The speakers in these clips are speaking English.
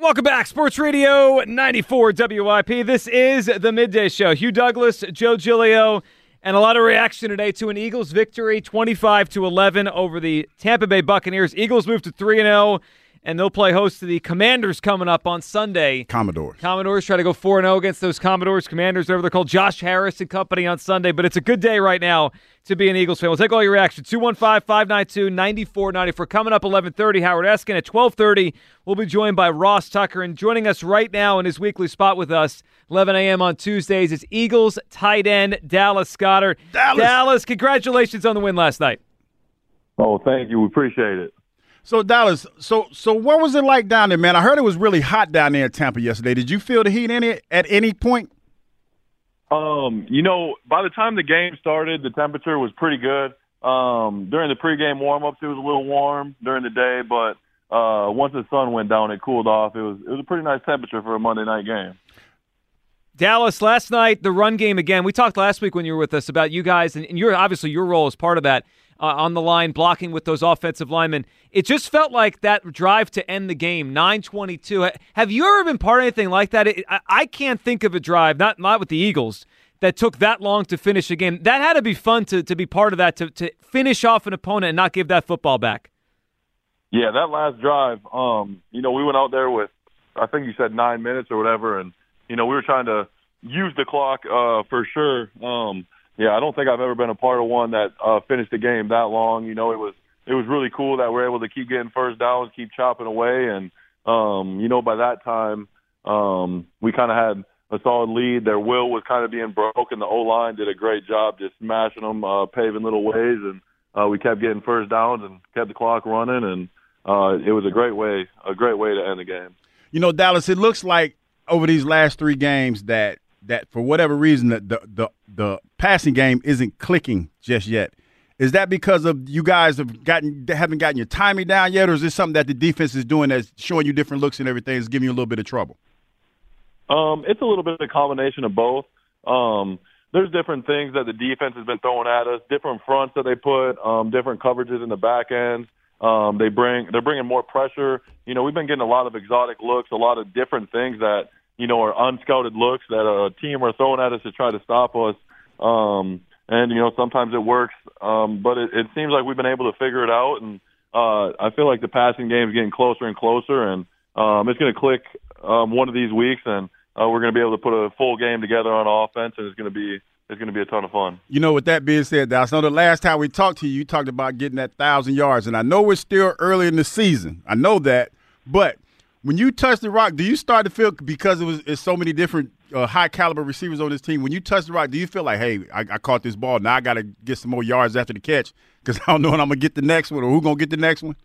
Welcome back, Sports Radio 94 WIP. This is the Midday Show. Hugh Douglas, Joe Giglio, and a lot of reaction today to an Eagles victory 25 to 11 over the Tampa Bay Buccaneers. Eagles move to 3 and 0 and they'll play host to the Commanders coming up on Sunday. Commodores. Commodores try to go 4 0 against those Commodores. Commanders, whatever they're called, Josh Harris and company on Sunday. But it's a good day right now to be an Eagles fan. We'll take all your reactions. 215 592 9494. Coming up 1130, Howard Eskin. At 1230, we'll be joined by Ross Tucker. And joining us right now in his weekly spot with us, 11 a.m. on Tuesdays, is Eagles tight end Dallas Goedert. Dallas. Dallas, congratulations on the win last night. Oh, thank you. We appreciate it. So Dallas, so so what was it like down there, man? I heard it was really hot down there in Tampa yesterday. Did you feel the heat in it at any point? Um, you know, by the time the game started, the temperature was pretty good. Um, during the pregame warm-ups, it was a little warm during the day, but uh, once the sun went down, it cooled off. It was it was a pretty nice temperature for a Monday night game. Dallas, last night, the run game again. We talked last week when you were with us about you guys, and, and you're obviously your role as part of that uh, on the line, blocking with those offensive linemen. It just felt like that drive to end the game, 922. Have you ever been part of anything like that? It, I, I can't think of a drive, not, not with the Eagles, that took that long to finish a game. That had to be fun to, to be part of that, to, to finish off an opponent and not give that football back. Yeah, that last drive, um, you know, we went out there with, I think you said nine minutes or whatever, and, you know, we were trying to use the clock uh, for sure. Um, yeah, I don't think I've ever been a part of one that uh, finished the game that long. You know, it was it was really cool that we're able to keep getting first downs, keep chopping away, and um, you know, by that time, um, we kind of had a solid lead. Their will was kind of being broken. The O line did a great job just smashing them, uh, paving little ways, and uh, we kept getting first downs and kept the clock running, and uh, it was a great way, a great way to end the game. You know, Dallas, it looks like over these last three games that that for whatever reason the, the the the passing game isn't clicking just yet. Is that because of you guys have gotten haven't gotten your timing down yet, or is this something that the defense is doing that's showing you different looks and everything is giving you a little bit of trouble? Um, it's a little bit of a combination of both. Um, there's different things that the defense has been throwing at us, different fronts that they put, um, different coverages in the back ends. Um, they bring they're bringing more pressure. You know, we've been getting a lot of exotic looks, a lot of different things that you know are unscouted looks that a team are throwing at us to try to stop us. Um, and you know, sometimes it works, um, but it, it seems like we've been able to figure it out. And uh, I feel like the passing game is getting closer and closer, and um, it's going to click um, one of these weeks, and uh, we're going to be able to put a full game together on offense, and it's going to be it's going to be a ton of fun. You know, with that being said, Dallas, I know the last time we talked to you, you talked about getting that thousand yards, and I know we're still early in the season. I know that, but when you touch the rock, do you start to feel because it was it's so many different uh, high caliber receivers on this team? When you touch the rock, do you feel like, hey, I, I caught this ball, now I got to get some more yards after the catch because I don't know when I'm gonna get the next one or who gonna get the next one?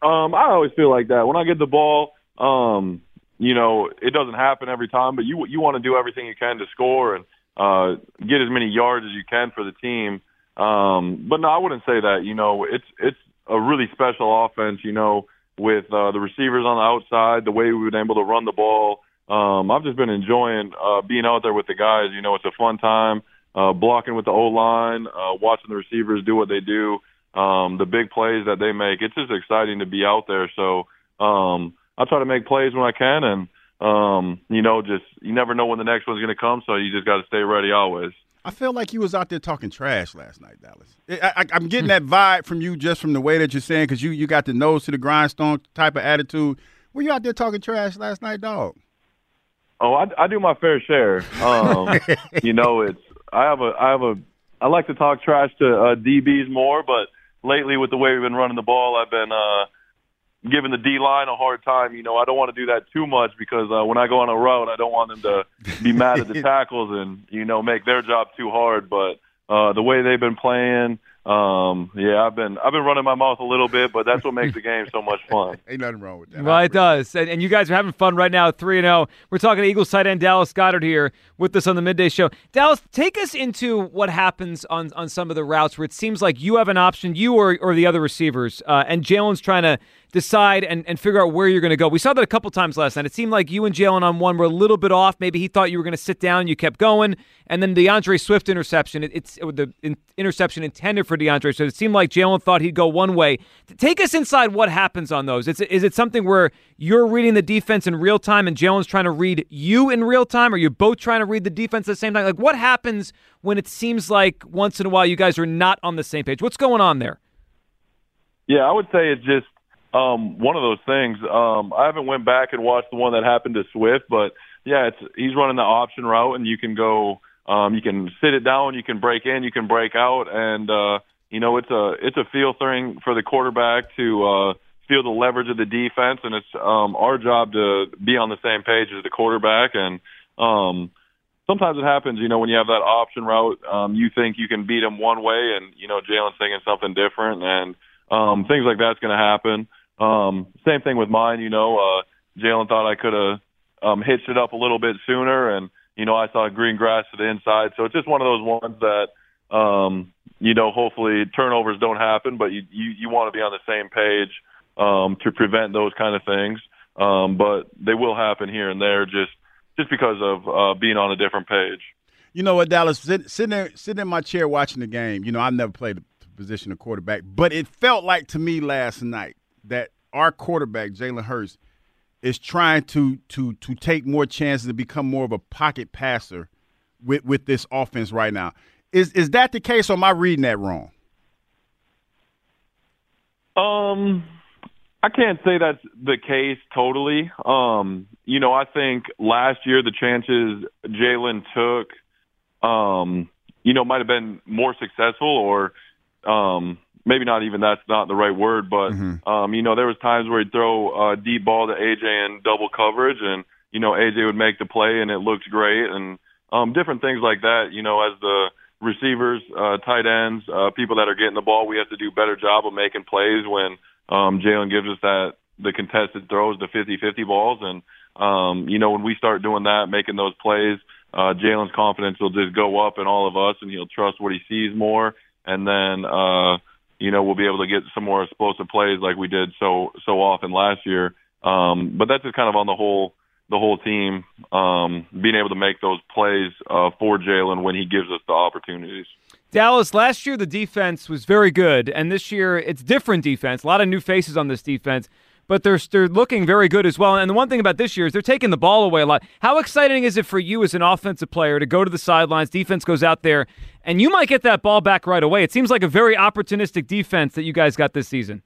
Um, I always feel like that when I get the ball. Um, you know, it doesn't happen every time, but you you want to do everything you can to score and uh, get as many yards as you can for the team. Um, but no, I wouldn't say that. You know, it's it's a really special offense. You know, with uh, the receivers on the outside, the way we've been able to run the ball. Um, I've just been enjoying uh, being out there with the guys. You know, it's a fun time uh, blocking with the O line, uh, watching the receivers do what they do, um, the big plays that they make. It's just exciting to be out there. So um, I try to make plays when I can, and um, you know, just you never know when the next one's going to come, so you just got to stay ready always. I feel like you was out there talking trash last night, Dallas. I, I, am getting that vibe from you just from the way that you're saying because you you got the nose to the grindstone type of attitude. Were you out there talking trash last night, dog? Oh, I, I do my fair share. Um, you know, it's I have a I have a I like to talk trash to uh, DBs more, but lately with the way we've been running the ball, I've been uh, giving the D line a hard time. You know, I don't want to do that too much because uh, when I go on a route, I don't want them to be mad at the tackles and you know make their job too hard. But uh, the way they've been playing, um, yeah, I've been I've been running my mouth a little bit, but that's what makes the game so much fun. Ain't nothing wrong with that. Well, it does, and, and you guys are having fun right now, three and zero. We're talking to Eagles tight end Dallas Goedert here with us on the midday show. Dallas, take us into what happens on on some of the routes where it seems like you have an option, you or or the other receivers, uh, and Jalen's trying to decide and, and figure out where you're going to go. We saw that a couple times last night. It seemed like you and Jalen on one were a little bit off. Maybe he thought you were going to sit down. You kept going. And then the D'Andre Swift interception, it, it's it, the in, interception intended for D'Andre. So it seemed like Jalen thought he'd go one way. Take us inside what happens on those. It's, is it something where you're reading the defense in real time and Jalen's trying to read you in real time? Or you both trying to read the defense at the same time? Like what happens when it seems like once in a while you guys are not on the same page? What's going on there? Yeah, I would say it's just um, one of those things. Um, I haven't went back and watched the one that happened to Swift, but yeah, it's he's running the option route, and you can go, um, you can sit it down, you can break in, you can break out, and uh, you know it's a it's a feel thing for the quarterback to uh, feel the leverage of the defense, and it's um, our job to be on the same page as the quarterback, and um, sometimes it happens, you know, when you have that option route, um, you think you can beat him one way, and you know Jalen's thinking something different, and um, things like that's going to happen. Um, same thing with mine. You know, uh, Jalen thought I could have um, hitched it up a little bit sooner, and you know I saw green grass to the inside. So it's just one of those ones that um, you know hopefully turnovers don't happen, but you you, you want to be on the same page um, to prevent those kind of things. Um, but they will happen here and there just just because of uh, being on a different page. You know what, Dallas? Sit, sitting there, sitting in my chair watching the game. You know, I've never played the position of quarterback, but it felt like to me last night that our quarterback Jalen Hurts is trying to to to take more chances to become more of a pocket passer with with this offense right now. Is is that the case, or am I reading that wrong? Um, I can't say that's the case totally. Um, you know, I think last year the chances Jalen took, um, you know, might have been more successful, or um, maybe not even that's not the right word, but mm-hmm. um, you know, there was times where he'd throw a deep ball to AJ in double coverage, and you know, AJ would make the play, and it looked great, and um, different things like that. You know, as the receivers, uh, tight ends, uh, people that are getting the ball, we have to do a better job of making plays when um, Jalen gives us that the contested throws, the 50-50 balls, and um, you know, when we start doing that, making those plays, uh, Jalen's confidence will just go up in all of us, and he'll trust what he sees more, and then. Uh, you know, we'll be able to get some more explosive plays like we did so so often last year. Um, but that's just kind of on the whole the whole team um, being able to make those plays uh, for Jalen when he gives us the opportunities. Dallas, last year the defense was very good, and this year it's different defense. A lot of new faces on this defense but they're they're looking very good as well. And the one thing about this year is they're taking the ball away a lot. How exciting is it for you as an offensive player to go to the sidelines? Defense goes out there, and you might get that ball back right away. It seems like a very opportunistic defense that you guys got this season.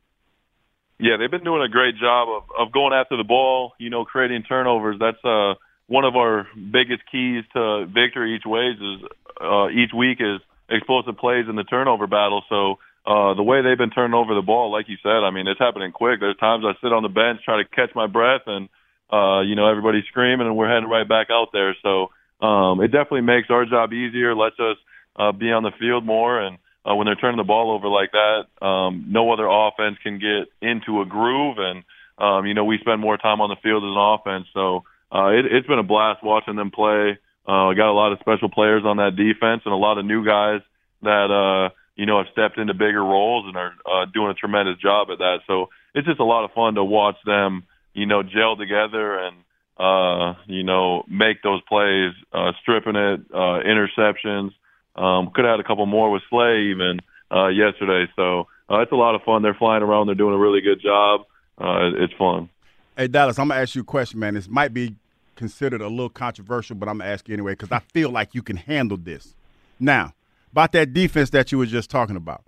Yeah, they've been doing a great job of of going after the ball. You know, creating turnovers. That's uh one of our biggest keys to victory each ways is uh, each week is explosive plays in the turnover battle. So uh, the way they've been turning over the ball, like you said, I mean, it's happening quick. There's times I sit on the bench, try to catch my breath, and uh, you know, everybody's screaming, and we're heading right back out there. So um, it definitely makes our job easier, lets us uh, be on the field more, and uh, when they're turning the ball over like that, um, no other offense can get into a groove, and um, you know, we spend more time on the field as an offense. So uh, it, it's been a blast watching them play. Uh, got a lot of special players on that defense, and a lot of new guys that. Uh, you know, have stepped into bigger roles and are uh, doing a tremendous job at that. So it's just a lot of fun to watch them, you know, gel together and, uh, you know, make those plays, uh, stripping it, uh, interceptions. Um, could have had a couple more with Slay even, uh, yesterday. So, uh, it's a lot of fun. They're flying around. They're doing a really good job. Uh, it's fun. Hey, Dallas, I'm to ask you a question, man. This might be considered a little controversial, but I'm to ask you anyway because I feel like you can handle this. Now, about that defense that you were just talking about.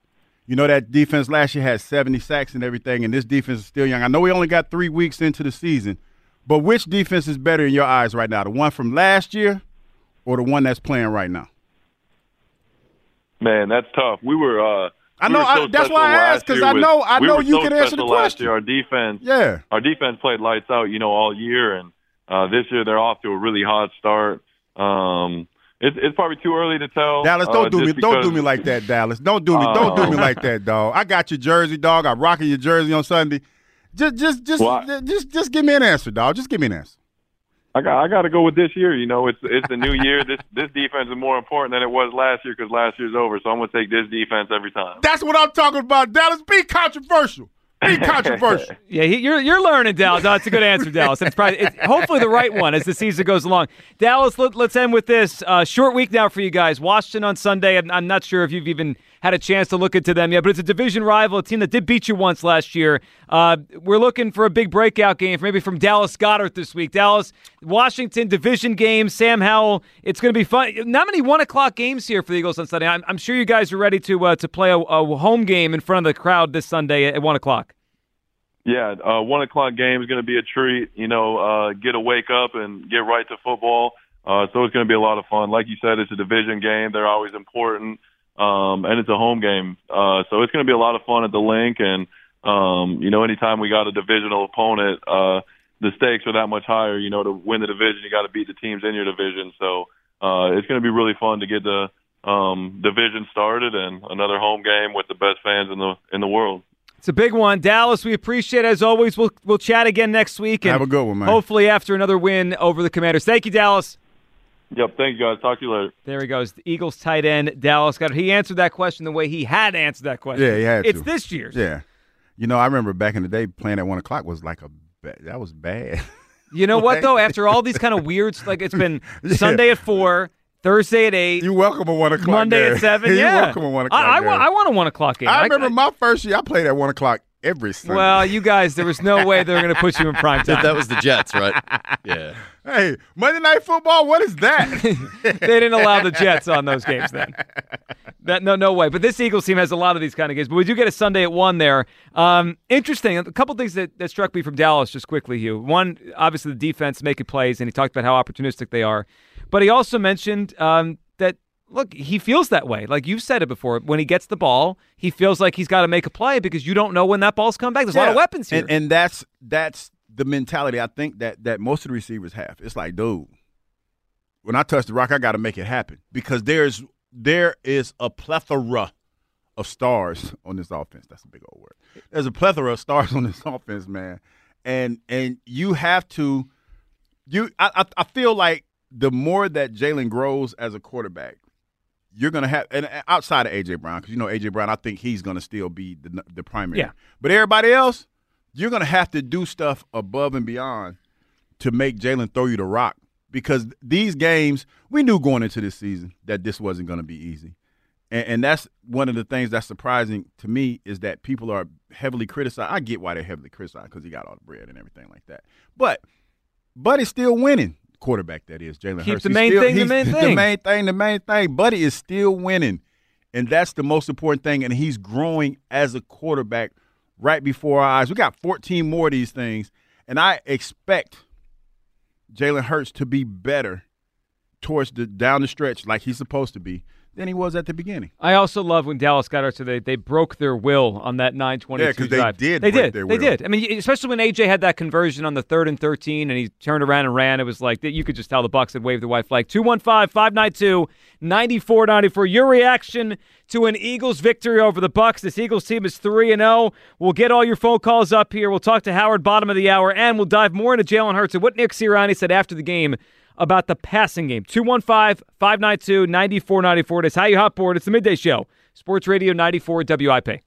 You know that defense last year had 70 sacks and everything, and this defense is still young. I know we only got three weeks into the season, but which defense is better in your eyes right now? The one from last year or the one that's playing right now? Man, that's tough. We were. Uh, I know. so I, that's why I asked because I know. I we know you so can answer the question. Year. Our defense. Yeah. Our defense played lights out. You know, all year, and uh, this year they're off to a really hot start. Um, it's it's probably too early to tell. Dallas, uh, don't do me. just Don't do me like that, Dallas. Don't do me. Don't do me Oh. like that, dog. I got your jersey, dog. I'm rocking your jersey on Sunday. Just, just, just, Well, I- just, just give me an answer, dog. Just give me an answer. I got I got to go with this year. You know, it's it's the new year. This this defense is more important than it was last year because last year's over. So I'm gonna take this defense every time. That's what I'm talking about, Dallas. Be controversial. Controversial. Yeah, he, you're you're learning, Dallas. No, a good answer, Dallas. It's probably it's hopefully the right one as the season goes along. Dallas, let, us end with this uh, short week now for you guys. Washington on Sunday. I'm, I'm not sure if you've even had a chance to look into them yet, but it's a division rival, a team that did beat you once last year. Uh, we're looking for a big breakout game, maybe from Dallas Goedert this week. Dallas, Washington division game. Sam Howell. It's going to be fun. Not many one o'clock games here for the Eagles on Sunday. I'm, I'm sure you guys are ready to uh, to play a, a home game in front of the crowd this Sunday at one o'clock. Yeah, uh, one o'clock game is going to be a treat. You know, uh, get to wake up and get right to football. Uh, so it's going to be a lot of fun. Like you said, it's a division game. They're always important, um, and it's a home game. Uh, so it's going to be a lot of fun at the Linc. And um, you know, anytime we got a divisional opponent, uh, the stakes are that much higher. You know, to win the division, you got to beat the teams in your division. So uh, it's going to be really fun to get the um, division started and another home game with the best fans in the in the world. It's a big one, Dallas. We appreciate it as always. We'll we'll chat again next week and Have a good one, man. hopefully after another win over the Commanders. Thank you, Dallas. Yep. Thank you guys. Talk to you later. There he goes, the Eagles tight end Dallas got He answered that question the way he had answered that question. Yeah, he had It's to. this year's. Yeah. You know, I remember back in the day playing at one o'clock was like a that was bad. You know what though? After all these kind of weird, like it's been Yeah. Sunday at four, Thursday at eight, you welcome at one o'clock. Monday at seven. yeah, you welcome at one o'clock. I, I, I want a one o'clock game. I remember my first year. I played at one o'clock every Sunday. well, you guys, there was no way they were going to put you in prime time. That was the Jets, right? Yeah. hey, Monday Night Football. What is that? they didn't allow the Jets on those games then. That no no way. But this Eagles team has a lot of these kind of games. But we do get a Sunday at one there. Um, interesting. A couple things that, that struck me from Dallas just quickly, Hugh. One, obviously the defense making plays, and he talked about how opportunistic they are. But he also mentioned um, that look, he feels that way. Like you've said it before. When he gets the ball, he feels like he's got to make a play because you don't know when that ball's coming back. There's a lot of weapons here. and, and that's that's the mentality I think that that most of the receivers have. It's like, dude, when I touch the rock, I got to make it happen because there's there is a plethora of stars on this offense. That's a big old word. There's a plethora of stars on this offense, man, and and you have to you. I, I feel like the more that Jalen grows as a quarterback. You're gonna have, and outside of AJ Brown, because you know AJ Brown, I think he's gonna still be the the primary. Yeah. But everybody else, you're going to have to do stuff above and beyond to make Jalen throw you the rock because these games, we knew going into this season that this wasn't going to be easy. And, and that's one of the things that's surprising to me is that people are heavily criticized. I get why they're heavily criticized because he got all the bread and everything like that. But Buddy's still winning. Quarterback, that is, Jalen Hurts. the main still- thing the main The thing. main thing, the main thing. Buddy is still winning. And that's the most important thing. And he's growing as a quarterback right before our eyes. We got 14 more of these things. And I expect Jalen Hurts to be better towards the down the stretch like he's supposed to be than he was at the beginning. I also love when Dallas got out, so they, they broke their will on that 922 Yeah, 'cause they drive. did They break did. their They will. did. I mean, especially when AJ had that conversion on the third and 13 and he turned around and ran. It was like, you could just tell the Bucs had waved the white flag. 215-592-9494. Your reaction to an Eagles victory over the Bucs. This Eagles team is 3 and 0. We'll get all your phone calls up here. We'll talk to Howard bottom of the hour and we'll dive more into Jalen Hurts and what Nick Sirianni said after the game about the passing game. 215 592 9494. That's how you hot board. It's the midday show. Sports Radio 94 WIP.